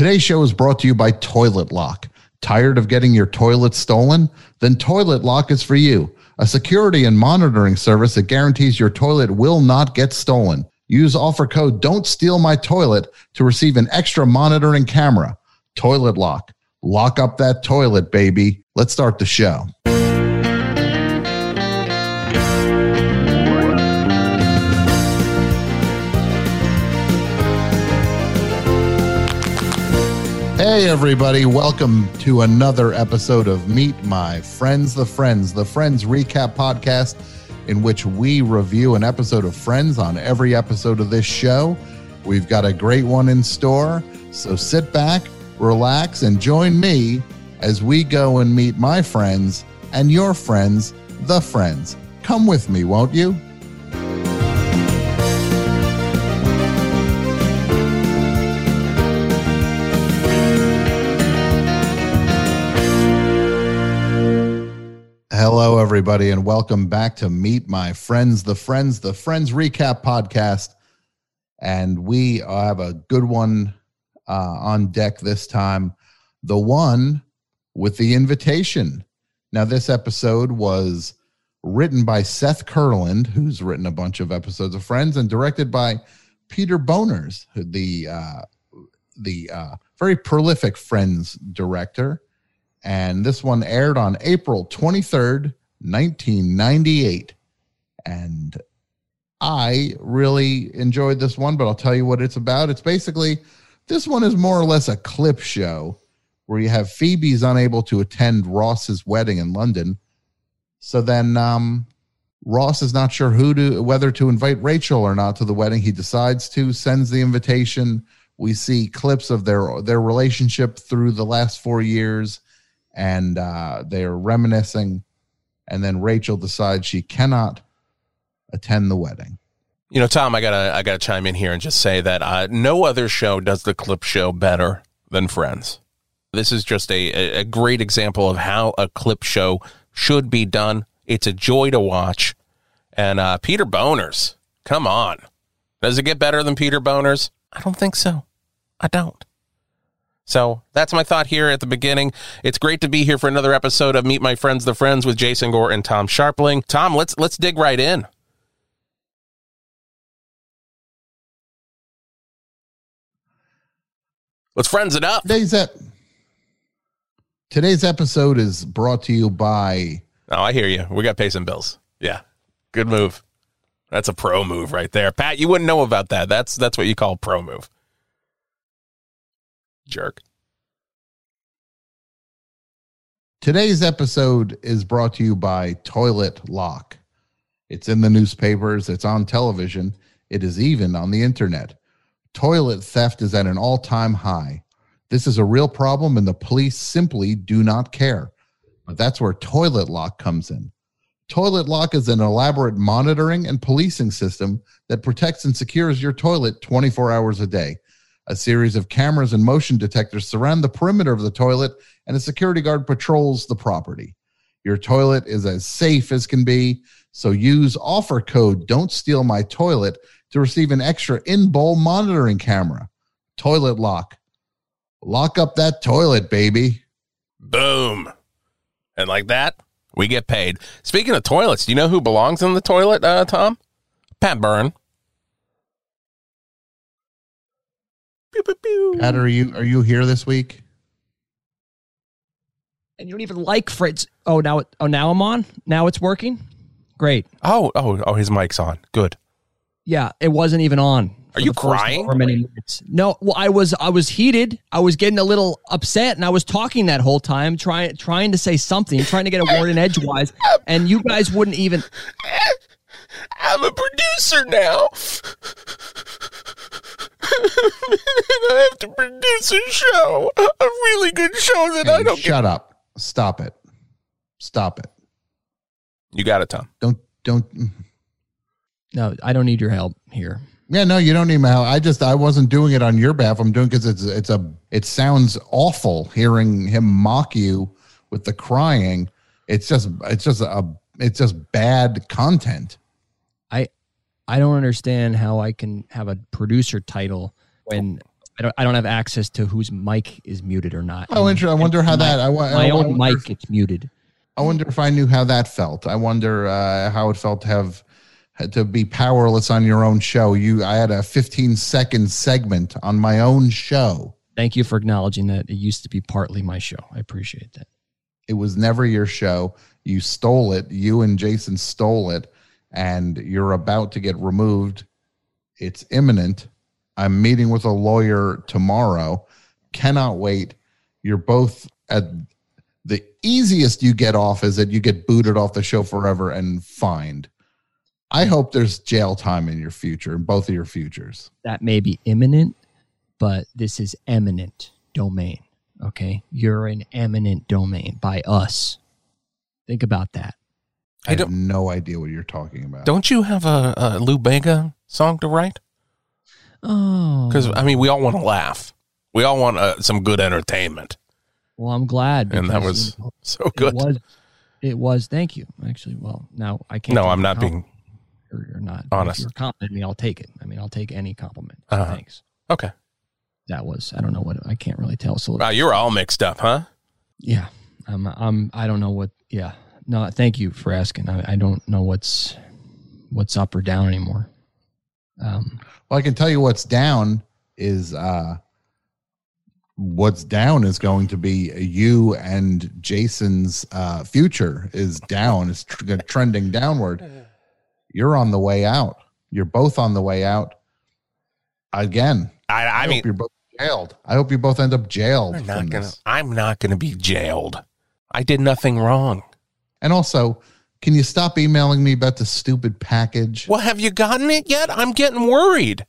Today's show is brought to you by Toilet Lock. Tired of getting your toilet stolen? Then Toilet Lock is for you. A security and monitoring service that guarantees your toilet will not get stolen. Use offer code Don't Steal My Toilet to receive an extra monitoring camera. Toilet Lock. Lock up that toilet, baby. Let's start the show. Hey, everybody. Welcome to another episode of Meet My Friends, the Friends, the Friends Recap Podcast, in which we review an episode of Friends on every episode of this show. We've got a great one in store. So sit back, relax, and join me as we go and meet my friends and your friends, the friends. Come with me, won't you? Everybody, and welcome back to Meet My Friends, the Friends, the Friends Recap Podcast. And we have a good one uh, on deck this time. The one with the invitation. Now, this episode was written by Seth Kurland, who's written a bunch of episodes of Friends, and directed by Peter Bonerz, the uh, the uh, very prolific Friends director and this one aired on April 23rd, 1998. And I really enjoyed this one, but I'll tell you what it's about. It's basically this one is more or less a clip show where you have Phoebe's unable to attend Ross's wedding in London. So then um, Ross is not sure who to whether to invite Rachel or not to the wedding. He decides to, sends the invitation. We see clips of their their relationship through the last four years and uh, they're reminiscing. And then Rachel decides she cannot attend the wedding. You know, Tom, I gotta I gotta chime in here and just say that uh, no other show does the clip show better than Friends. This is just a, a great example of how a clip show should be done. It's a joy to watch. And uh, Peter Bonerz, come on, does it get better than Peter Bonerz? I don't think so. I don't. So that's my thought here at the beginning. It's great to be here for another episode of Meet My Friends, the Friends with Jason Gore and Tom Scharpling. Tom, let's let's dig right in. Let's friends it up. Today's ep- Today's episode is brought to you by. Oh, I hear you. We got pay some bills. Yeah, good move. That's a pro move right there, Pat. You wouldn't know about that. That's that's what you call pro move. Jerk. Today's episode is brought to you by Toilet Lock. It's in the newspapers, it's on television, it is even on the internet. Toilet theft is at an all time high. This is a real problem, and the police simply do not care. But that's where Toilet Lock comes in. Toilet Lock is an elaborate monitoring and policing system that protects and secures your toilet 24 hours a day. A series of cameras and motion detectors surround the perimeter of the toilet, and a security guard patrols the property. Your toilet is as safe as can be, so use offer code Don't Steal My Toilet to receive an extra in bowl monitoring camera. Toilet lock. Lock up that toilet, baby. Boom. And like that, we get paid. Speaking of toilets, do you know who belongs in the toilet, uh, Tom? Pat Byrne. Pew, pew, pew. Pat, are you are you here this week? And you don't even like Fritz. Oh, now it, oh now I'm on. Now it's working. Great. Oh, oh, oh, his mic's on. Good. Yeah, it wasn't even on. Are you crying? For many minutes. No, well, I was I was heated. I was getting a little upset, and I was talking that whole time, trying trying to say something, trying to get a word in edgewise, and you guys wouldn't even. I'm a producer now. I have to produce a show, a really good show that Hey, I don't shut up. Stop it. Stop it. You got it, Tom. Don't don't. No, I don't need your help here. Yeah, no, you don't need my help. I just I wasn't doing it on your behalf. I'm doing because it's it's a it sounds awful hearing him mock you with the crying. It's just it's just a it's just bad content. I I don't understand how I can have a producer title when I don't I don't have access to whose mic is muted or not. Oh, interesting. I wonder how my, that. I, wa- my I own mic gets muted. I wonder if I knew how that felt. I wonder uh, how it felt to have to be powerless on your own show. You, I had a 15 second segment on my own show. Thank you for acknowledging that it used to be partly my show. I appreciate that. It was never your show. You stole it. You and Jason stole it, and you're about to get removed. It's imminent. I'm meeting with a lawyer tomorrow. Cannot wait. You're both at the easiest you get off is that you get booted off the show forever and fined. I hope there's jail time in your future, in both of your futures. That may be imminent, but this is eminent domain. Okay. You're an eminent domain by us. Think about that. I, I have no idea what you're talking about. Don't you have a, a Lou Bega song to write? Oh. Because I mean, we all want to laugh. We all want uh, some good entertainment, Well, I'm glad. and that was you know, so It good. was. It was. Thank you. Actually, well, now I can't. No, I'm not being or you're not. honest. If you're complimenting me, I'll take it. I mean, I'll take any compliment. So Uh-huh. Thanks. okay. That was. I don't know what. I can't really tell. So Wow, you're all mixed up, huh? yeah, I'm. I'm. I don't know what. Yeah. No. Thank you for asking. I, I don't know what's what's up or down anymore. Um. Well, I can tell you what's down is uh what's down is going to be you and Jason's uh future is down It's tr- trending downward. You're on the way out. You're both on the way out. Again, I, I I, mean, hope you're both jailed. I hope you both end up jailed not gonna. I'm not gonna be jailed. I did nothing wrong. And also, can you stop emailing me about the stupid package? Well, have you gotten it yet? I'm getting worried.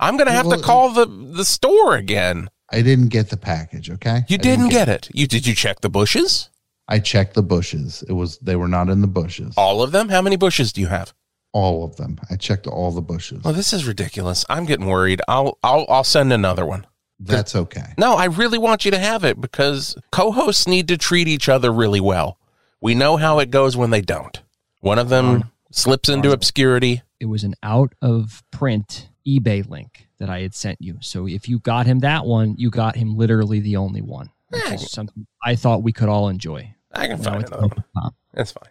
I'm gonna have Well, to call the the store again. I didn't get the package, okay? You I didn't get it. You did you check the bushes? I checked the bushes. It was they were not in the bushes. All of them? How many bushes do you have? All of them. I checked all the bushes. Oh, this is ridiculous. I'm getting worried. I'll I'll I'll send another one. That's okay. No, I really want you to have it because co-hosts need to treat each other really well. We know how it goes when they don't. One of them slips into obscurity. It was an out of print eBay link that I had sent you. So if you got him that one, you got him literally the only one. Which eh. is something I thought we could all enjoy. I can find it's another one. Pop. That's fine.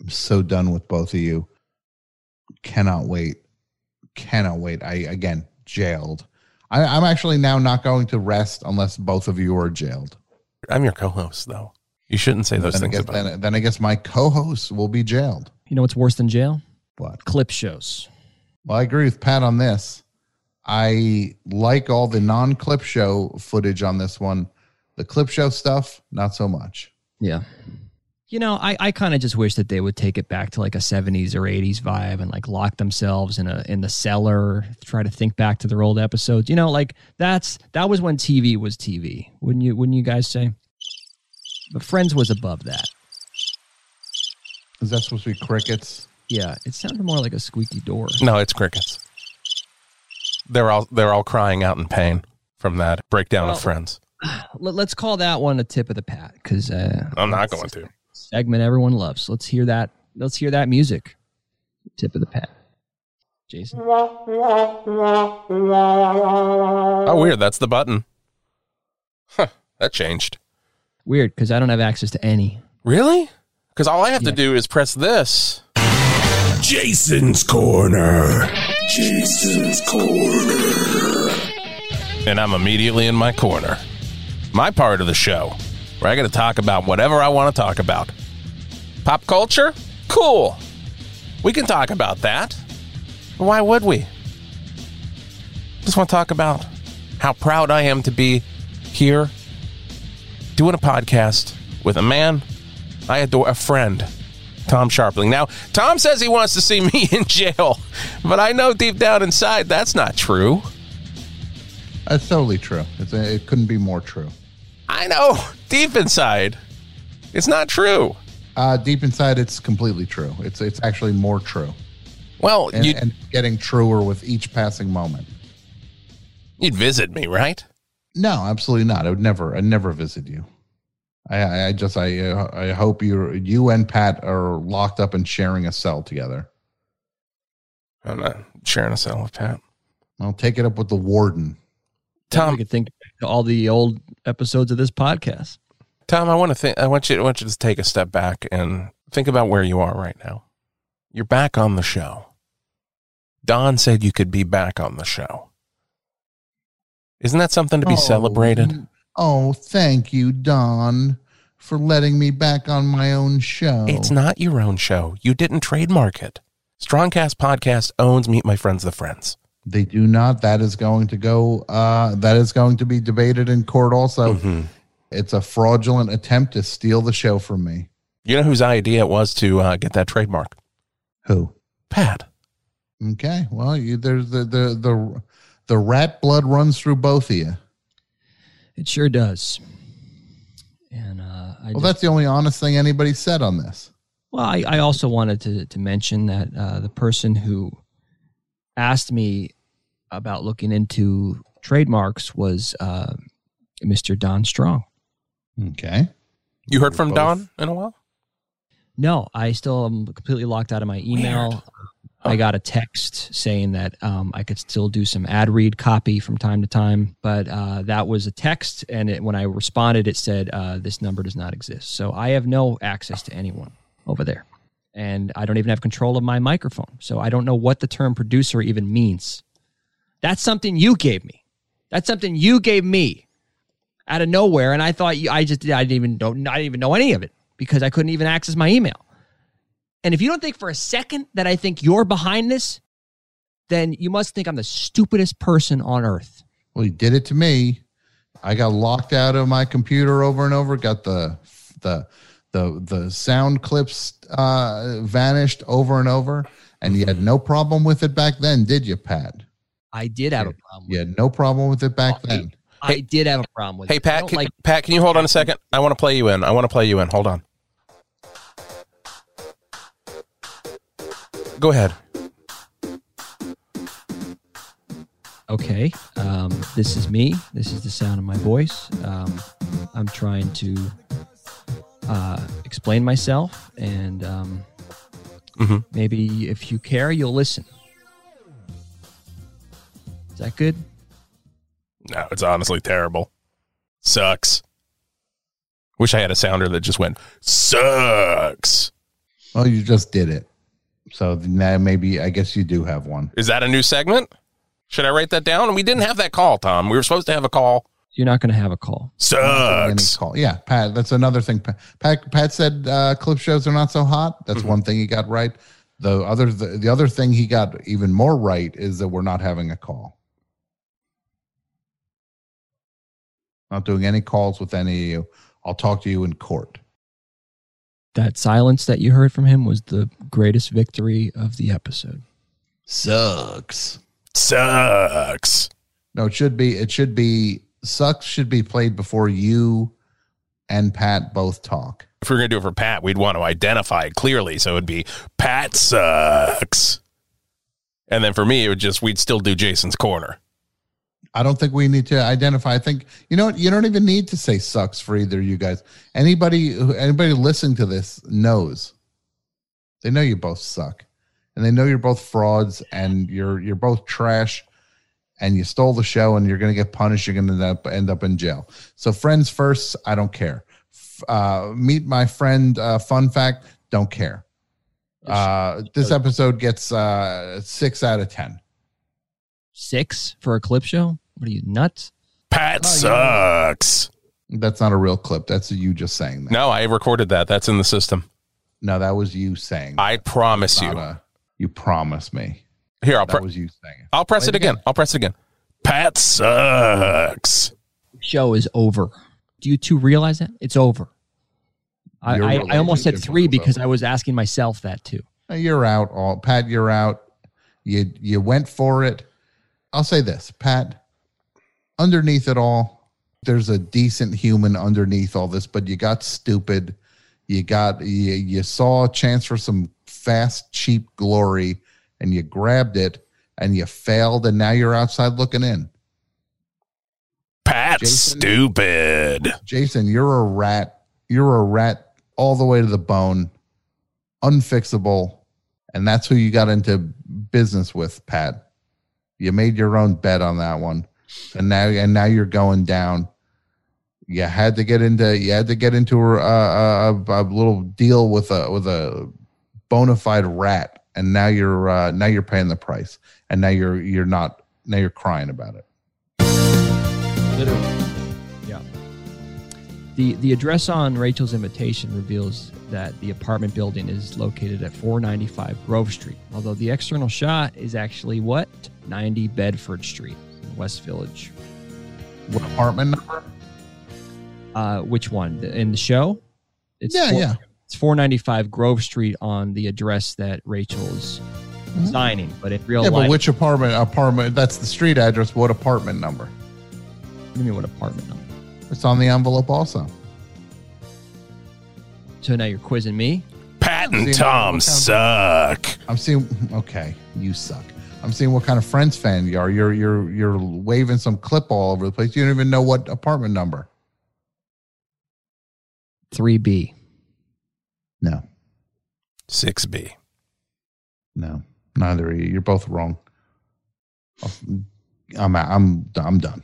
I'm so done with both of you. Cannot wait. Cannot wait. I again jailed. I, I'm actually now not going to rest unless both of you are jailed. I'm your co-host, though. You shouldn't say those Then I, things guess, about then, then I guess my co-hosts will be jailed. You know what's worse than jail? What? Clip shows. well, I agree with Pat on this. I like all the non-clip show footage on this one. The clip show stuff, not so much. Yeah. You know, I, I kind of just wish that they would take it back to like a 70s or 80s vibe and like lock themselves in a in the cellar, try to think back to their old episodes. You know, like that's that was when TV was TV. Wouldn't you wouldn't you guys say? But Friends was above that. Is that supposed to be crickets? Yeah, it sounded more like a squeaky door. No, it's crickets. They're all they're all crying out in pain from that breakdown Well, of friends. Let, us call that one a tip of the pat because uh, I'm not going to. segment everyone loves. Let's hear that. Let's hear that music. Tip of the pat. Jason. Oh, weird. That's the button. Huh. That changed. Weird because I don't have access to any. Really? Because all I have Yeah. to do is press this. Jason's Corner. Jason's Corner. and I'm immediately in my corner. My part of the show, where I got to talk about whatever I want to talk about. Pop culture? Cool. We can talk about that. Why would we? Just want to talk about how proud I am to be here doing a podcast with a man I adore, a friend, Tom Scharpling. Now, Tom says he wants to see me in jail, but I know deep down inside that's not true. That's totally true. A, it couldn't be more true. I know deep inside, it's not true. Uh, deep inside, it's completely true. It's it's actually more true, Well, and, you'd, and getting truer with each passing moment. you'd visit me, right? No, absolutely not. I would never. I'd never visit you. I, I I just I uh, I hope you you and Pat are locked up and sharing a cell together. I'm not sharing a cell with Pat. I'll take it up with the warden. Tom, we could think back to all the old episodes of this podcast. Tom, I want to think. I want you. I want you to take a step back and think about where you are right now. You're back on the show. Don said you could be back on the show. Isn't that something to be Oh, celebrated? Oh, thank you, Don, for letting me back on my own show. It's not your own show. You didn't trademark it. Strongcast Podcast owns Meet My Friends the Friends. They do not. That is going to go. Uh, that is going to be debated in court. Also, Mhm. it's a fraudulent attempt to steal the show from me. You know whose idea it was to uh, get that trademark? Who? Pat. Okay. Well, you, there's the the the the rat blood runs through both of you. It sure does. And uh, I Well, just- that's the only honest thing anybody said on this. Well, I, I also wanted to, to mention that uh, the person who asked me about looking into trademarks was uh, Mr. Don Strong. Okay. You heard from Both. Don in a while? No, I still am completely locked out of my email. I got a text saying that um, I could still do some ad read copy from time to time, but uh, that was a text, and it, when I responded, it said uh, this number does not exist. So I have no access to anyone over there, and I don't even have control of my microphone. So I don't know what the term producer even means. That's something you gave me. That's something you gave me out of nowhere, and I thought you, I just I didn't even know I didn't even know any of it because I couldn't even access my email. And if you don't think for a second that I think you're behind this, then you must think I'm the stupidest person on earth. Well, he did it to me. I got locked out of my computer over and over. Got the the the the sound clips uh, vanished over and over, and you had no problem with it back then, did you, Pat? I did have a problem. With You had no problem with it back Oh, then. I did have a problem with Hey, it. I Pat, can, like Pat, can you hold on a second? I want to play you in. I want to play you in. Hold on. Go ahead. okay, um, this is me. This is the sound of my voice. Um, I'm trying to uh, explain myself, and um, Mhm. maybe if you care, you'll listen. Is that good? No, it's honestly terrible. Sucks. Wish I had a sounder that just went, sucks. Well, you just did it. So now maybe I guess you do have one. Is that a new segment? Should I write that down? We didn't have that call, Tom. We were supposed to have a call. You're not going to have a call. Any Sucks. call. Yeah, Pat. That's another thing. Pat Pat, Pat said uh, clip shows are not so hot. That's one thing he got right. The other the, the other thing he got even more right is that we're not having a call. Not doing any calls with any of you. I'll talk to you in court. That silence that you heard from him was the greatest victory of the episode. Sucks. Sucks. No, it should be. It should be. Sucks should be played before you and Pat both talk. If we are going to do it for Pat, we'd want to identify it clearly. So it'd be Pat sucks. And then for me, it would just, we'd still do Jason's corner. I don't think we need to identify. I think you know you don't even need to say sucks for either of you guys. Anybody who anybody listening to this knows. They know you both suck. And they know you're both frauds and you're you're both trash and you stole the show and you're going to get punished you're going to end up end up in jail. So friends first, I don't care. Uh, meet my friend uh, fun fact, don't care. Uh, this episode gets uh, 6 out of 10. Six for a clip show? What are you nuts? Pat Oh, yeah. sucks. That's not a real clip. That's you just saying that. No, I recorded that. That's in the system. No, that was you saying. I promise you. a- you promised me. Here, I'll, That pre- was you saying it. I'll press Play it again. I'll press it again. Pat sucks. Show is over. Do you two realize that? It's over. I, Your I, I almost said three because over. I was asking myself that too. You're out. All Pat, you're out. You you went for it. I'll say this, Pat. Underneath it all, there's a decent human underneath all this, but you got stupid. You got you, you saw a chance for some fast, cheap glory, and you grabbed it, and you failed, and now you're outside looking in. Pat Jason? stupid. Jason, you're a rat. You're a rat all the way to the bone, unfixable. And that's who you got into business with, Pat. You made your own bet on that one. and now and now you're going down. You had to get into you had to get into a, a, a, little deal with a with a bona fide rat, and now you're uh, now you're paying the price, and now you're you're not now you're crying about it. Literally. Yeah. The the address on Rachel's invitation reveals that the apartment building is located at 495 Grove Street, although the external shot is actually what? 90 Bedford Street, in West Village. What apartment number? Uh, which one? In the show? It's Yeah, yeah. It's 495 Grove Street on the address that Rachel is signing, but in real Mm-hmm. Yeah, life, but which apartment? Apartment. That's the street address. What apartment number? what do you mean what apartment number? It's on the envelope also. So now you're quizzing me? Pat and Tom what kind of- suck. I'm seeing. Okay, you suck. I'm seeing what kind of Friends fan you are. You're you're you're waving some clip all over the place. You don't even know what apartment number. 3B. No, 6B. no, neither of you. You're both wrong. Oh, I'm I'm I'm done.